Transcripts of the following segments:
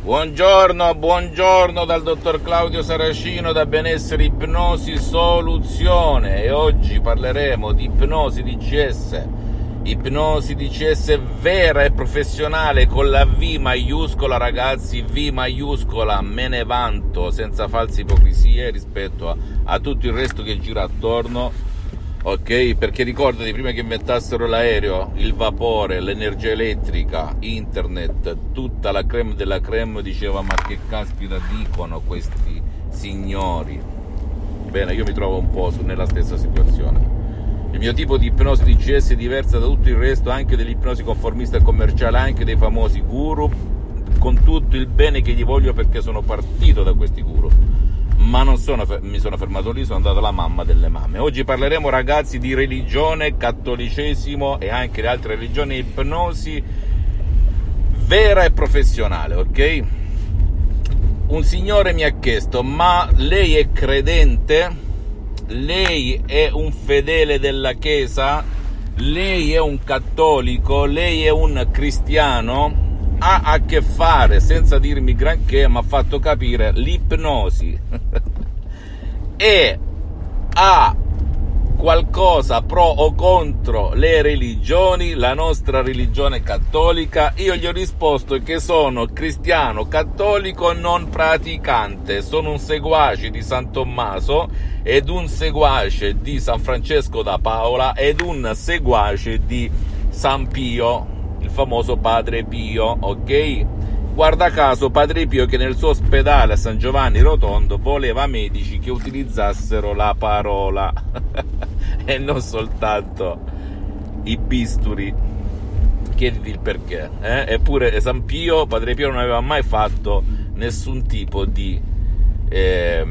Buongiorno, buongiorno dal dottor Claudio Saracino da Benessere Ipnosi Soluzione. E oggi parleremo di ipnosi DCS, ipnosi DCS vera e professionale con la V maiuscola ragazzi, V maiuscola, me ne vanto senza false ipocrisie rispetto a, a tutto il resto che gira attorno ok? Perché ricordati, prima che inventassero l'aereo, il vapore, l'energia elettrica, internet, tutta la creme della creme diceva ma che caspita dicono questi signori? Bene, io mi trovo un po' nella stessa situazione. Il mio tipo di ipnosi di CS è diversa da tutto il resto, anche dell'ipnosi conformista e commerciale, anche dei famosi guru, con tutto il bene che gli voglio perché sono partito da questi guru ma non sono, mi sono fermato lì, sono andato alla mamma delle mamme. Oggi parleremo ragazzi di religione, cattolicesimo e anche le altre religioni, ipnosi vera e professionale, ok? Un signore mi ha chiesto, ma lei è credente? Lei è un fedele della Chiesa? Lei è un cattolico? Lei è un cristiano? Ha a che fare, senza dirmi granché, mi ha fatto capire l'ipnosi. E ha qualcosa pro o contro le religioni, la nostra religione cattolica, io gli ho risposto che sono cristiano cattolico non praticante, sono un seguace di San Tommaso ed un seguace di San Francesco da Paola ed un seguace di San Pio il famoso Padre Pio, ok? Guarda caso Padre Pio che nel suo ospedale a San Giovanni Rotondo voleva medici che utilizzassero la parola e non soltanto i bisturi. Chiediti il perché. Eh? Eppure San Pio, Padre Pio non aveva mai fatto nessun tipo di eh,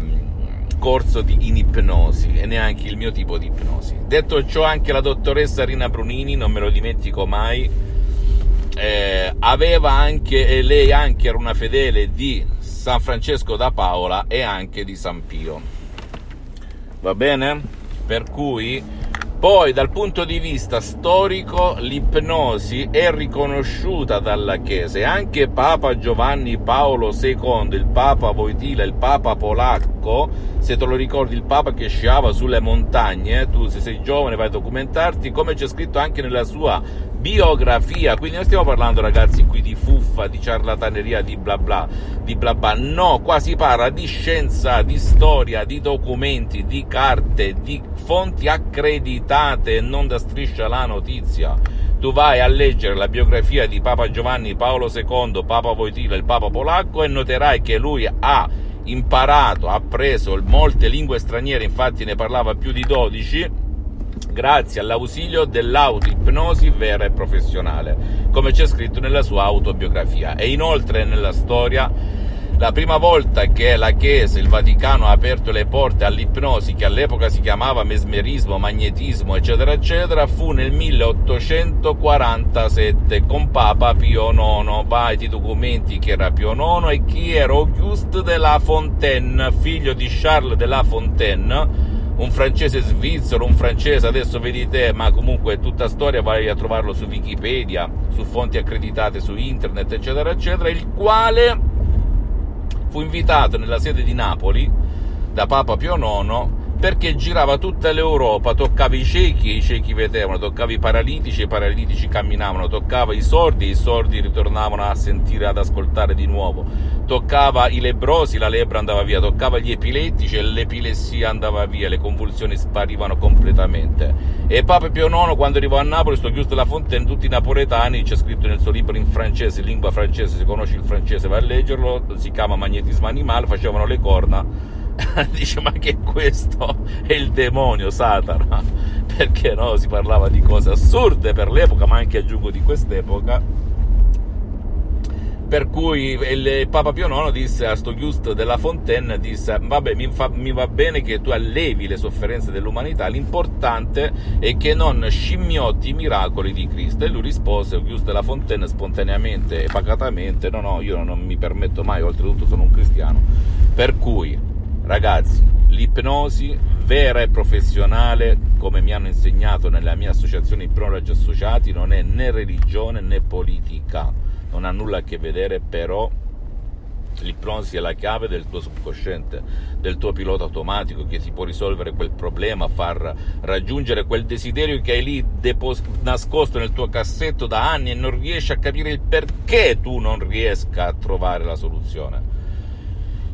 corso di, in ipnosi e neanche il mio tipo di ipnosi. Detto ciò anche la dottoressa Rina Brunini, non me lo dimentico mai, eh, aveva anche, lei anche era una fedele di San Francesco da Paola e anche di San Pio. Va bene? Per cui poi dal punto di vista storico l'ipnosi è riconosciuta dalla Chiesa e anche Papa Giovanni Paolo II, il Papa Voitila, il Papa polacco, se te lo ricordi il Papa che sciava sulle montagne, tu se sei giovane vai a documentarti, come c'è scritto anche nella sua biografia, quindi non stiamo parlando ragazzi qui di fuffa, di ciarlataneria, di bla bla, di bla bla, no, qua si parla di scienza, di storia, di documenti, di carte, di fonti accreditate e non da striscia la notizia. Tu vai a leggere la biografia di Papa Giovanni Paolo II, Papa Voitila, il Papa polacco e noterai che lui ha imparato, ha preso molte lingue straniere, infatti ne parlava più di 12 grazie all'ausilio dell'autoipnosi vera e professionale, come c'è scritto nella sua autobiografia. E inoltre nella storia la prima volta che la Chiesa, il Vaticano, ha aperto le porte all'ipnosi, che all'epoca si chiamava mesmerismo, magnetismo, eccetera, eccetera, fu nel 1847 con Papa Pio IX. Vai ti documenti chi era Pio IX e chi era Auguste de la Fontaine, figlio di Charles de la Fontaine, un francese svizzero, un francese, adesso vedi te, ma comunque tutta storia, vai a trovarlo su Wikipedia, su fonti accreditate su internet, eccetera, eccetera, il quale fu invitato nella sede di Napoli da Papa Pio IX perché girava tutta l'Europa, toccava i ciechi e i ciechi vedevano, toccava i paralitici e i paralitici camminavano, toccava i sordi e i sordi ritornavano a sentire, ad ascoltare di nuovo, toccava i lebrosi, la lebbra andava via, toccava gli epilettici e l'epilessia andava via, le convulsioni sparivano completamente. E Papa Pio IX quando arrivò a Napoli, sto chiuso la Fontaine, tutti i napoletani, c'è scritto nel suo libro in francese, lingua francese, se conosci il francese vai a leggerlo, si chiama Magnetismo Animale, facevano le corna dice ma che questo è il demonio Satana perché no si parlava di cose assurde per l'epoca ma anche aggiungo di quest'epoca Per cui il Papa Pio IX disse a sto della Fontaine, disse, vabbè, mi, fa, mi, va bene che tu allevi le sofferenze dell'umanità, l'importante è che non scimmiotti i miracoli di Cristo. E lui rispose, Giust della Fontaine, spontaneamente e pacatamente, no, no, io non mi permetto mai, oltretutto sono un cristiano. Per cui, ragazzi, l'ipnosi vera e professionale, come mi hanno insegnato nella mia associazione Ipnologi Associati, non è né religione né politica. Non ha nulla a che vedere però l'ipnosi è la chiave del tuo subconsciente, del tuo pilota automatico che ti può risolvere quel problema, far raggiungere quel desiderio che hai lì depos- nascosto nel tuo cassetto da anni e non riesci a capire il perché tu non riesca a trovare la soluzione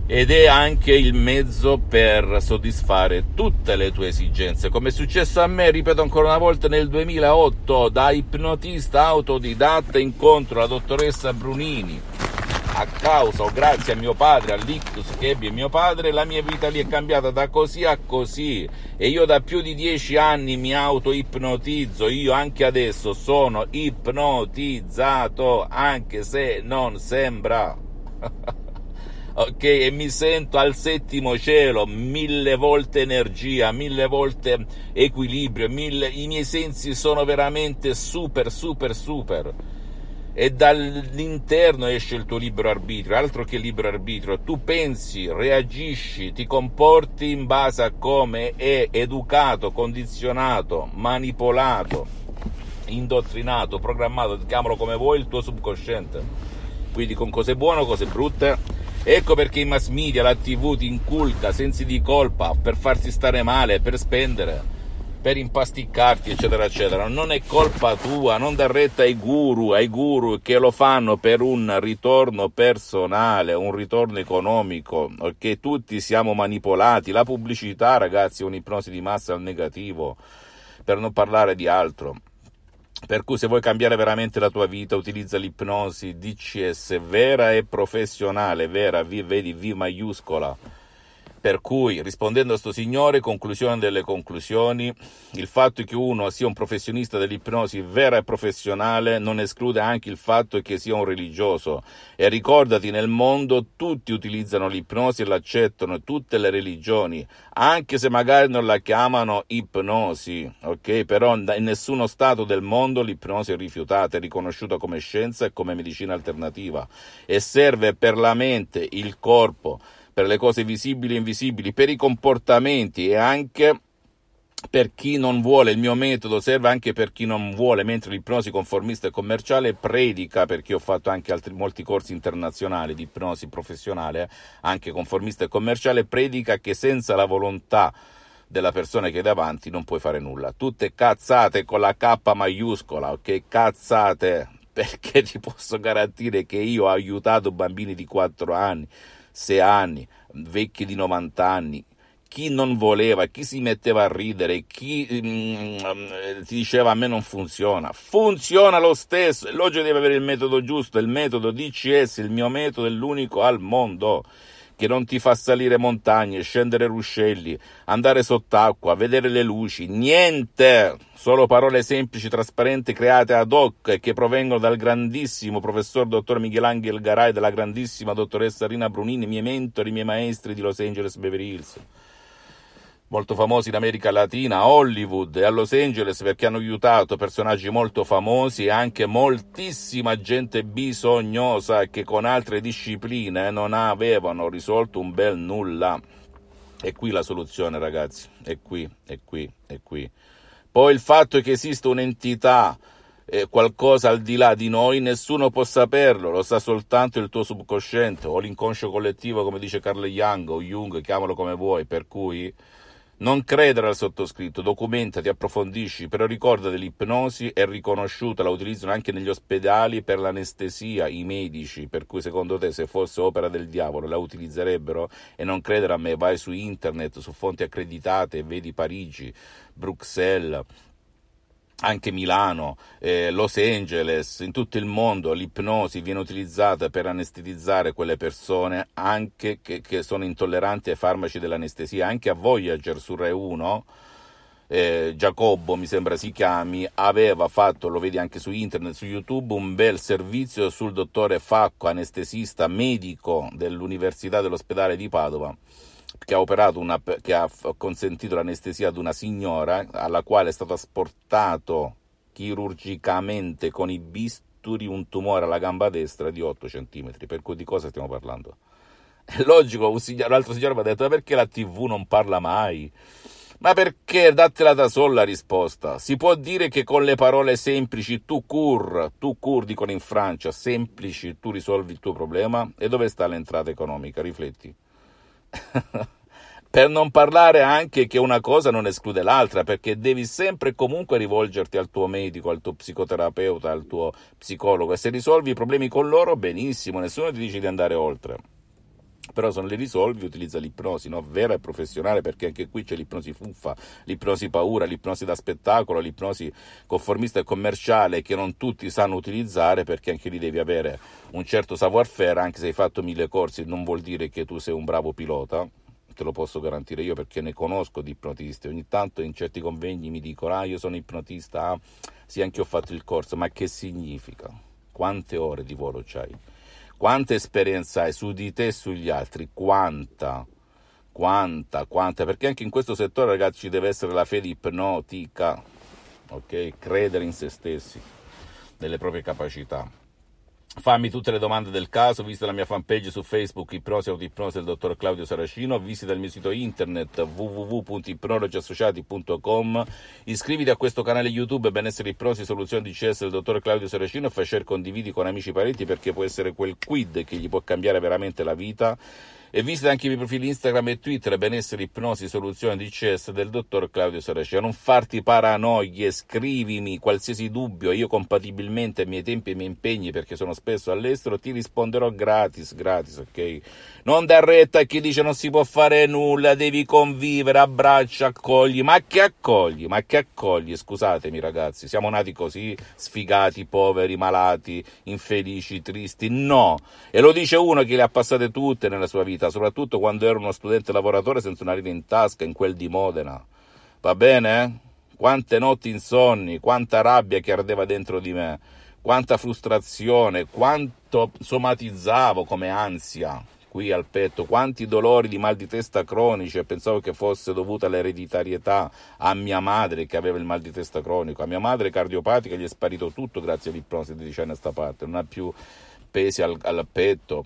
ed è anche il mezzo per soddisfare tutte le tue esigenze, come è successo a me, ripeto ancora una volta, nel 2008 da ipnotista autodidatta incontro la dottoressa Brunini. A causa o grazie a mio padre, all'ictus che ebbe mio padre, la mia vita lì è cambiata da così a così e io da più di dieci anni mi auto-ipnotizzo, io anche adesso sono ipnotizzato, anche se non sembra. ok? E mi sento al settimo cielo, mille volte energia, mille volte equilibrio, mille, i miei sensi sono veramente super, super, super. E dall'interno esce il tuo libero arbitrio, altro che libero arbitrio, tu pensi, reagisci, ti comporti in base a come è educato, condizionato, manipolato, indottrinato, programmato, chiamalo come vuoi, il tuo subconsciente. Quindi con cose buone, cose brutte, Ecco perché i mass media, la TV ti inculca sensi di colpa per farsi stare male, per spendere, per impasticcarti, eccetera, eccetera. Non è colpa tua, non dar retta ai guru, ai guru che lo fanno per un ritorno personale, un ritorno economico, che tutti siamo manipolati. La pubblicità, ragazzi, è un'ipnosi di massa al negativo, per non parlare di altro. Per cui se vuoi cambiare veramente la tua vita, utilizza l'ipnosi DCS vera e professionale, vera, vedi V maiuscola per cui, rispondendo a sto signore, conclusione delle conclusioni, il fatto che uno sia un professionista dell'ipnosi vera e professionale non esclude anche il fatto che sia un religioso. E ricordati, nel mondo tutti utilizzano l'ipnosi e l'accettano, tutte le religioni, anche se magari non la chiamano ipnosi, ok? Però in nessuno stato del mondo l'ipnosi è rifiutata, è riconosciuta come scienza e come medicina alternativa e serve per la mente, il corpo, per le cose visibili e invisibili, per i comportamenti e anche per chi non vuole, il mio metodo serve anche per chi non vuole, mentre l'ipnosi conformista e commerciale predica, perché ho fatto anche altri, molti corsi internazionali di ipnosi professionale, anche conformista e commerciale, predica che senza la volontà della persona che è davanti non puoi fare nulla. Tutte cazzate con la K maiuscola, ok? Cazzate, perché ti posso garantire che io ho aiutato bambini di 4 anni, 6 anni, vecchi di 90 anni, chi non voleva, chi si metteva a ridere, chi mm, ti diceva a me non funziona, funziona lo stesso, l'oggi deve avere il metodo giusto, il metodo DCS, il mio metodo è l'unico al mondo che non ti fa salire montagne, scendere ruscelli, andare sott'acqua, vedere le luci, niente, solo parole semplici, trasparenti, create ad hoc e che provengono dal grandissimo professor dottor Michelangelo Garay e dalla grandissima dottoressa Rina Brunini, miei mentori, miei maestri di Los Angeles Beverly Hills molto famosi in America Latina, a Hollywood e a Los Angeles perché hanno aiutato personaggi molto famosi e anche moltissima gente bisognosa che con altre discipline non avevano risolto un bel nulla. E qui la soluzione, ragazzi, è qui, è qui, è qui. Poi il fatto che esista un'entità, eh, qualcosa al di là di noi, nessuno può saperlo, lo sa soltanto il tuo subconsciente o l'inconscio collettivo, come dice Carl Jung o Jung, chiamalo come vuoi, per cui non credere al sottoscritto, documentati, approfondisci, però ricorda dell'ipnosi è riconosciuta, la utilizzano anche negli ospedali per l'anestesia, i medici, per cui secondo te se fosse opera del diavolo la utilizzerebbero? E non credere a me, vai su internet, su fonti accreditate, vedi Parigi, Bruxelles, anche Milano, eh, Los Angeles, in tutto il mondo l'ipnosi viene utilizzata per anestetizzare quelle persone anche che, che sono intolleranti ai farmaci dell'anestesia, anche a Voyager su Rai 1 eh, Giacobbo, mi sembra si chiami, aveva fatto, lo vedi anche su internet, su YouTube, un bel servizio sul dottore Facco, anestesista medico dell'Università dell'ospedale di Padova, che ha, operato una, che ha consentito l'anestesia ad una signora alla quale è stato asportato chirurgicamente con i bisturi un tumore alla gamba destra di 8 cm. Per cui di cosa stiamo parlando? È logico, un, signor, un altro signore mi ha detto: ma perché la TV non parla mai? Ma perché? Datela da sola la risposta. Si può dire che con le parole semplici, tu cur, tu cur dicono in Francia, semplici, tu risolvi il tuo problema? E dove sta l'entrata economica? Rifletti. per non parlare anche che una cosa non esclude l'altra, perché devi sempre e comunque rivolgerti al tuo medico, al tuo psicoterapeuta, al tuo psicologo e se risolvi i problemi con loro, benissimo, nessuno ti dice di andare oltre però se non le risolvi utilizza l'ipnosi, no? vera e professionale, perché anche qui c'è l'ipnosi fuffa, l'ipnosi paura, l'ipnosi da spettacolo, l'ipnosi conformista e commerciale che non tutti sanno utilizzare perché anche lì devi avere un certo savoir-faire, anche se hai fatto mille corsi non vuol dire che tu sei un bravo pilota, te lo posso garantire io perché ne conosco di ipnotisti, ogni tanto in certi convegni mi dicono ah io sono ipnotista, ah, sì anche io ho fatto il corso, ma che significa? Quante ore di volo c'hai? Quanta esperienza hai su di te e sugli altri? Quanta? Quanta? Quanta? Perché anche in questo settore, ragazzi, ci deve essere la fede ipnotica, ok? Credere in se stessi, nelle proprie capacità. Fammi tutte le domande del caso, visita la mia fanpage su Facebook Ipnosi Autoipnosi del dottor Claudio Saracino, visita il mio sito internet www.ipnologiassociati.com, iscriviti a questo canale YouTube Benessere Ipnosi Soluzioni DCS del dottor Claudio Saracino e fai share condividi con amici e parenti perché può essere quel quid che gli può cambiare veramente la vita e visita anche i miei profili Instagram e Twitter, benessere, ipnosi, soluzione di CS del dottor Claudio Saracino. Non farti paranoie, scrivimi qualsiasi dubbio, io compatibilmente ai miei tempi e ai miei impegni, perché sono spesso all'estero, ti risponderò gratis, gratis, ok? Non dar retta a chi dice non si può fare nulla, devi convivere, abbraccia, accogli, ma che accogli, ma che accogli, scusatemi ragazzi, siamo nati così, sfigati, poveri, malati, infelici, tristi, no, e lo dice uno che le ha passate tutte nella sua vita vita, soprattutto quando ero uno studente lavoratore senza una lira in tasca in quel di Modena. Va bene? Quante notti insonni, quanta rabbia che ardeva dentro di me, quanta frustrazione, quanto somatizzavo come ansia qui al petto, quanti dolori di mal di testa cronici e pensavo che fosse dovuta all'ereditarietà, a mia madre che aveva il mal di testa cronico, a mia madre cardiopatica gli è sparito tutto grazie all'ipnosi di decenni a sta parte, non ha più pesi al, al petto,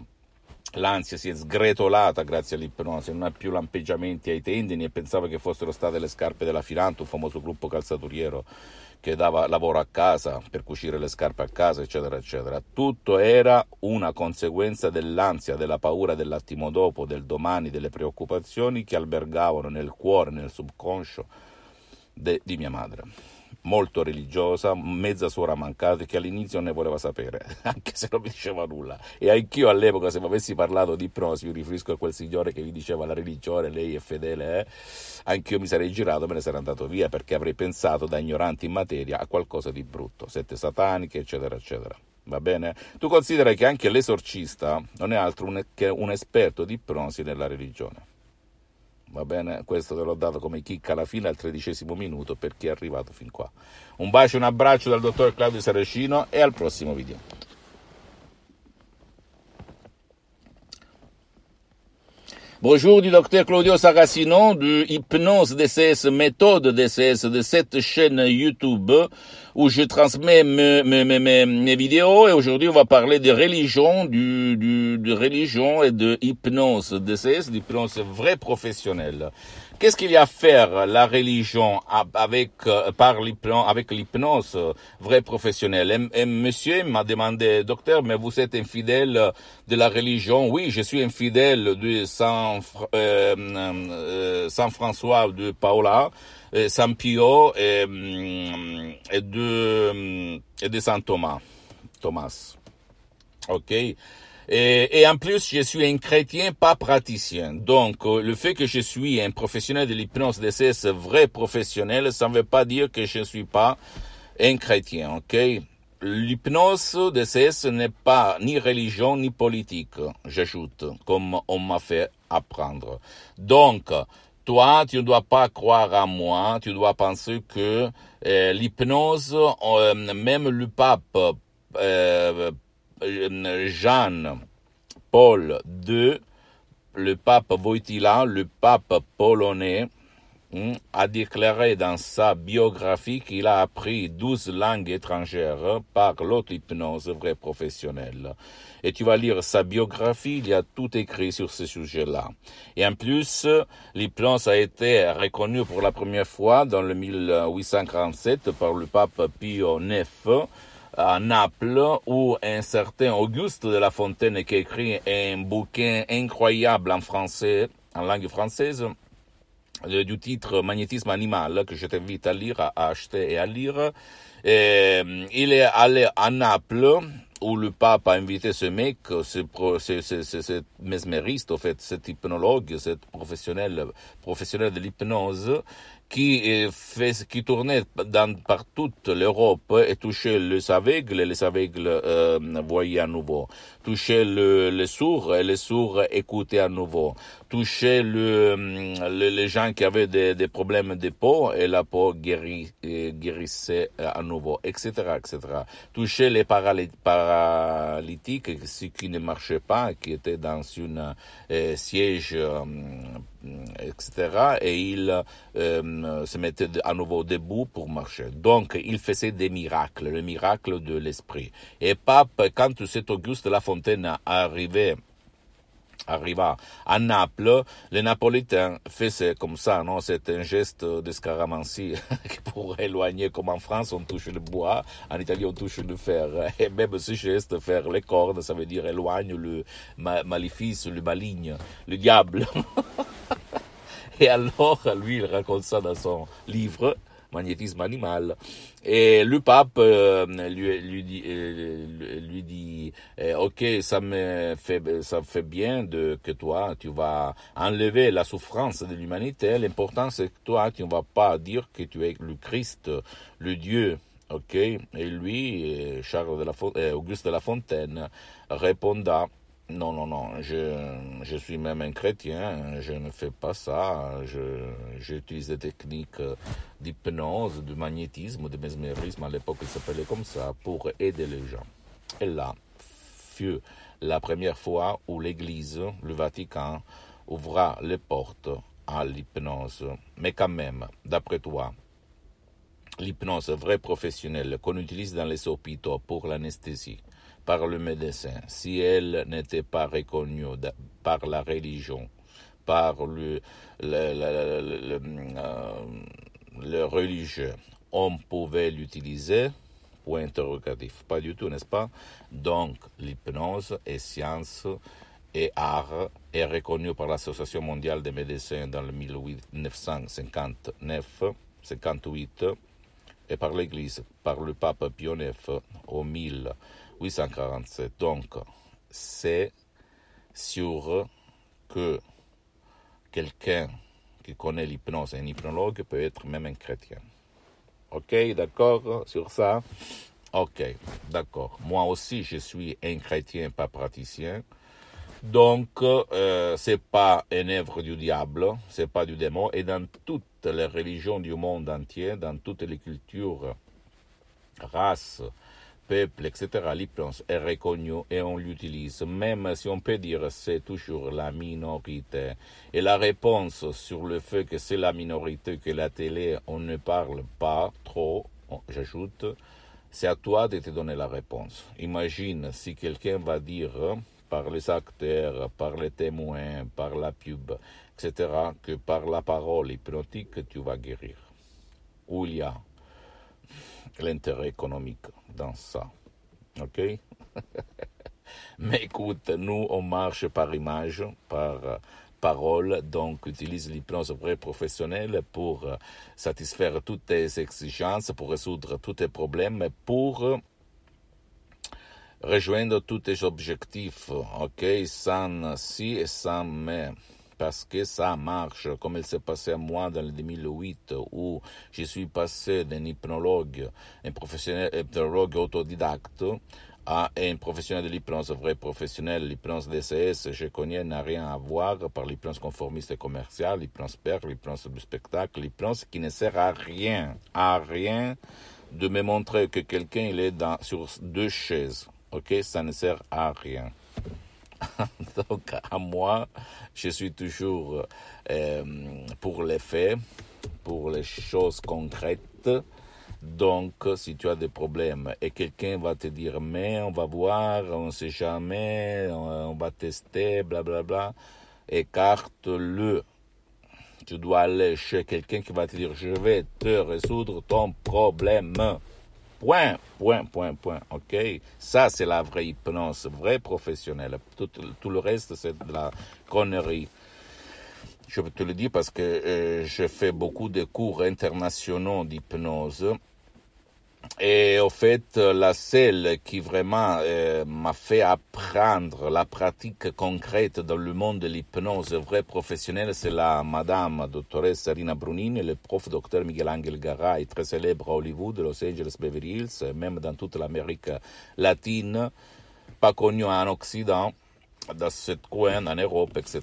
L'ansia si è sgretolata grazie all'ipnosi, non ha più lampeggiamenti ai tendini e pensava che fossero state le scarpe della Filanto, un famoso gruppo calzaturiero che dava lavoro a casa per cucire le scarpe a casa, eccetera, eccetera. Tutto era una conseguenza dell'ansia, della paura dell'attimo dopo, del domani, delle preoccupazioni che albergavano nel cuore, nel subconscio de- di mia madre molto religiosa, mezza suora mancata che all'inizio ne voleva sapere, anche se non mi diceva nulla. E anch'io all'epoca, se mi avessi parlato di ipnosi, mi riferisco a quel signore che vi diceva la religione, lei è fedele, eh? anch'io mi sarei girato, me ne sarei andato via, perché avrei pensato da ignorante in materia a qualcosa di brutto, sette sataniche, eccetera, eccetera. Va bene? Tu considera che anche l'esorcista non è altro che un esperto di ipnosi nella religione. Va bene, questo te l'ho dato come chicca alla fine al tredicesimo minuto per chi è arrivato fin qua. Un bacio e un abbraccio dal dottor Claudio Saracino e al prossimo video. Bonjour du docteur Claudio Saracino de Hypnose DCS, méthode DCS de cette chaîne YouTube où je transmets mes, vidéos et aujourd'hui on va parler de religion, du, du, de religion et de hypnose DCS, d'hypnose vraie professionnelle. Qu'est-ce qu'il y a à faire la religion avec euh, par l'hypnose, avec l'hypnose vraie professionnelle et, Monsieur m'a demandé, docteur, mais vous êtes infidèle de la religion? Oui, je suis infidèle de Saint, euh, euh, Saint François de Paola, Saint Pio et, et de et de Saint Thomas, Thomas. Ok. Et, et, en plus, je suis un chrétien pas praticien. Donc, euh, le fait que je suis un professionnel de l'hypnose DCS vrai professionnel, ça ne veut pas dire que je ne suis pas un chrétien, ok? L'hypnose DCS n'est pas ni religion ni politique, j'ajoute, comme on m'a fait apprendre. Donc, toi, tu ne dois pas croire à moi, tu dois penser que euh, l'hypnose, euh, même le pape euh, Jean Paul II, le pape Wojtyla, le pape polonais, Hmm, a déclaré dans sa biographie qu'il a appris 12 langues étrangères par l'auto-hypnose vraie professionnelle. Et tu vas lire sa biographie, il y a tout écrit sur ce sujet-là. Et en plus, l'hypnose a été reconnue pour la première fois dans le 1847 par le pape Pio IX à Naples, où un certain Auguste de la Fontaine qui écrit un bouquin incroyable en français, en langue française, du titre Magnétisme animal que je t'invite à lire, à acheter et à lire. Et, il est allé à Naples où le pape a invité ce mec, ce, ce mesmériste, en fait, cet hypnologue, cet professionnel, professionnel de l'hypnose, qui, fait, qui tournait dans, par toute l'Europe et touchait les aveugles les aveugles euh, voyaient à nouveau, touchait le, les sourds et les sourds écoutaient à nouveau, touchait le, le, les gens qui avaient des, des, problèmes de peau et la peau guérit, guérissait à nouveau, etc., etc. Touchait les paralytiques, ceux qui ne marchaient pas, qui étaient dans une euh, siège euh, etc. Et il euh, se mettait à nouveau debout pour marcher. Donc, il faisait des miracles, le miracle de l'esprit. Et pape, quand cet Auguste de la Fontaine arrivait arriva à Naples, les Napolitains faisaient comme ça, non C'est un geste d'escaramancie pour éloigner, comme en France on touche le bois, en Italie on touche le fer. Et même ce geste, faire les cordes, ça veut dire éloigne le maléfice, le maligne, le diable. Et alors, lui, il raconte ça dans son livre, Magnétisme animal. Et le pape euh, lui, lui, dit, euh, lui dit eh, ok, ça me fait, ça fait bien de, que toi, tu vas enlever la souffrance de l'humanité. L'important, c'est que toi, tu ne vas pas dire que tu es le Christ, le Dieu. Ok, et lui, Charles de la, Auguste de la Fontaine, répondra non, non, non, je, je suis même un chrétien, je ne fais pas ça, j'utilise des techniques d'hypnose, de magnétisme, de mesmérisme, à l'époque il s'appelait comme ça, pour aider les gens. Et là fut la première fois où l'Église, le Vatican, ouvra les portes à l'hypnose. Mais quand même, d'après toi, l'hypnose vraie professionnelle qu'on utilise dans les hôpitaux pour l'anesthésie, par le médecin, si elle n'était pas reconnue par la religion, par le, le, religieux, on pouvait l'utiliser? Interrogatif. Pas du tout, n'est-ce pas? Donc, l'hypnose est science et art est reconnue par l'Association mondiale des médecins dans le 1959, 58 et par l'Église, par le pape Pie au 1000. 847. Donc, c'est sûr que quelqu'un qui connaît l'hypnose, un hypnologue, peut être même un chrétien. Ok, d'accord sur ça? Ok, d'accord. Moi aussi, je suis un chrétien, pas praticien. Donc, euh, c'est pas une œuvre du diable, c'est pas du démon. Et dans toutes les religions du monde entier, dans toutes les cultures, races, peuple, etc., l'hypnose est reconnue et on l'utilise, même si on peut dire c'est toujours la minorité. Et la réponse sur le fait que c'est la minorité, que la télé, on ne parle pas trop, j'ajoute, c'est à toi de te donner la réponse. Imagine si quelqu'un va dire par les acteurs, par les témoins, par la pub, etc., que par la parole hypnotique, tu vas guérir. Où il y a l'intérêt économique dans ça. OK? Mais écoute, nous, on marche par image, par euh, parole, donc utilise l'hypnose professionnelle pour euh, satisfaire toutes tes exigences, pour résoudre tous tes problèmes, pour euh, rejoindre tous tes objectifs, ok, sans si et sans mais parce que ça marche, comme il s'est passé à moi dans le 2008, où je suis passé d'un hypnologue, un professionnel hypnologue autodidacte, à un professionnel de l'hypnose, vrai professionnel, l'hypnose DCS, je connais, n'a rien à voir par l'hypnose conformiste et commerciale, l'hypnose père, l'hypnose du spectacle, l'hypnose qui ne sert à rien, à rien de me montrer que quelqu'un il est sur deux chaises. Ok, ça ne sert à rien. Donc, à moi, je suis toujours euh, pour les faits, pour les choses concrètes. Donc, si tu as des problèmes et quelqu'un va te dire, mais on va voir, on ne sait jamais, on va tester, blablabla, bla, bla, écarte-le. Tu dois aller chez quelqu'un qui va te dire, je vais te résoudre ton problème. Point, point, point, point. OK? Ça, c'est la vraie hypnose, vrai professionnel. Tout, le reste, c'est de la connerie. Je te le dis parce que euh, je fais beaucoup de cours internationaux d'hypnose et au fait, la seule qui vraiment euh, m'a fait apprendre la pratique concrète dans le monde de l'hypnose vrai professionnelle, c'est la madame doctoresse Rina Brunini, le prof docteur Miguel Angel Garay, très célèbre à Hollywood, Los Angeles, Beverly Hills, même dans toute l'Amérique latine, pas connu en Occident, dans ce coin, en Europe, etc.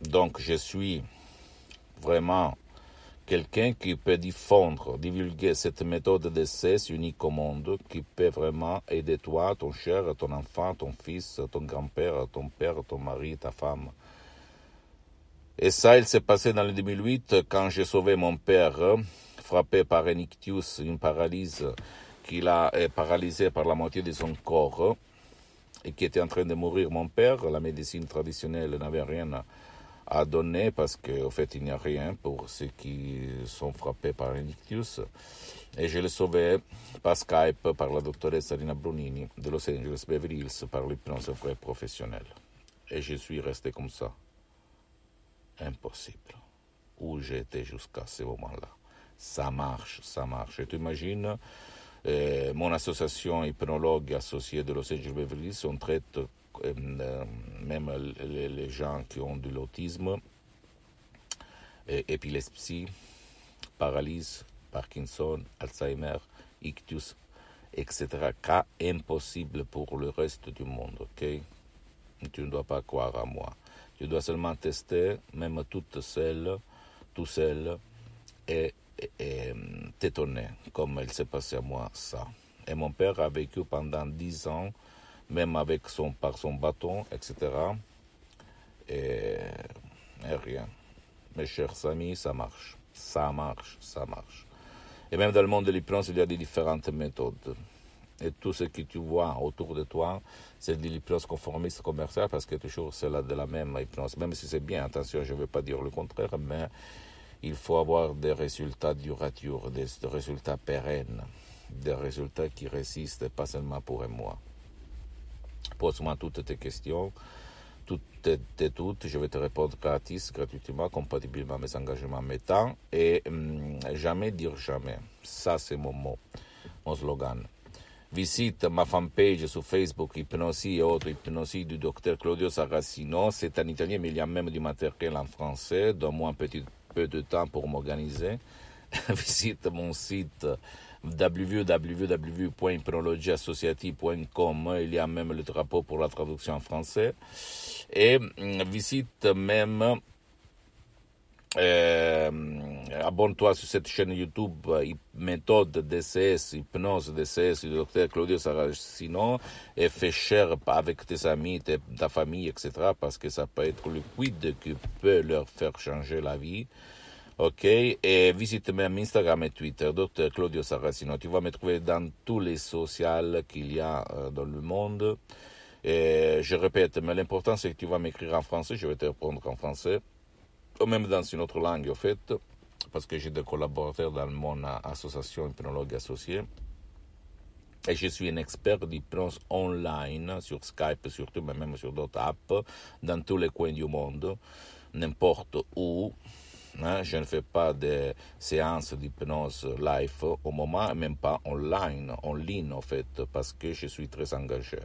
Donc, je suis vraiment quelqu'un qui peut diffondre, divulguer cette méthode d'essai unique au monde, qui peut vraiment aider toi, ton cher, ton enfant, ton fils, ton grand-père, ton père, ton mari, ta femme. Et ça, il s'est passé dans le 2008 quand j'ai sauvé mon père, frappé par un ictus, une paralyse, qu'il a paralysé par la moitié de son corps, et qui était en train de mourir mon père. La médecine traditionnelle n'avait rien à à donner parce qu'en fait, il n'y a rien pour ceux qui sont frappés par un ictus. Et je l'ai sauvé par Skype par la doctoresse Rina Brunini de Los Angeles Beverly Hills par l'hypnose professionnelle. Et je suis resté comme ça. Impossible. Où j'étais jusqu'à ce moment-là. Ça marche, ça marche. Et tu imagines, euh, mon association hypnologue associée de Los Angeles Beverly Hills, on traite même les, gens qui ont de l'autisme, épilepsie, paralysie, Parkinson, Alzheimer, ictus, etc. Cas impossible pour le reste du monde, ok? Tu ne dois pas croire à moi. Tu dois seulement tester, même toute seule, tout seul, et, et t'étonner, comme il s'est passé à moi ça. Et mon père a vécu pendant dix ans même avec son, par son bâton, etc. Et, rien. Mes chers amis, ça marche. Ça marche, ça marche. Et même dans le monde de l'hypnose, il y a des différentes méthodes. Et tout ce que tu vois autour de toi, c'est de l'hypnose conformiste commerciale parce que toujours c'est de la même hypnose. Même si c'est bien, attention, je ne veux pas dire le contraire, mais il faut avoir des résultats duratures, des résultats pérennes, des résultats qui résistent, pas seulement pour un mois. Pose-moi toutes tes questions, toutes et toutes, je vais te répondre gratis, gratuitement, compatiblement à mes engagements, mes temps, et hum, jamais dire jamais. Ça, c'est mon mot, mon slogan. Visite ma fanpage sur Facebook, Hypnosie et autres, Hypnosie du docteur Claudio Saracino. C'est en italien, mais il y a même du matériel en français. Donne-moi un petit peu de temps pour m'organiser. Visite mon site www.hypnologieassociative.com. Il y a même le drapeau pour la traduction en français. Et mm, visite même, euh, abonne-toi sur cette chaîne YouTube, méthode DCS, hypnose DCS du docteur Claudio Saracino, et fais cher avec tes amis, ta famille, etc., parce que ça peut être le quid qui peut leur faire changer la vie. Ok, et visite-moi Instagram et Twitter, Dr Claudio Saracino. Tu vas me trouver dans tous les sociaux qu'il y a euh, dans le monde. Je répète, mais l'important c'est que tu vas m'écrire en français, je vais te répondre en français, ou même dans une autre langue, en fait, parce que j'ai des collaborateurs dans mon association hypnologue associée. Et je suis un expert d'hypnose online sur Skype, surtout, mais même sur d'autres apps, dans tous les coins du monde, n'importe où. Hein, je ne fais pas de séances d'hypnose live au moment, même pas online, en ligne en fait, parce que je suis très engagé.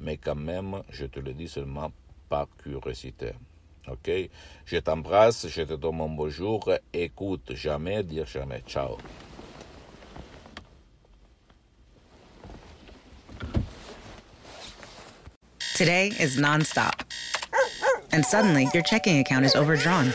Mais quand même, je te le dis seulement par curiosité. Ok? Je t'embrasse, je te donne mon bonjour. Écoute jamais, dire jamais. Ciao. Today is nonstop. And suddenly, your checking account is overdrawn.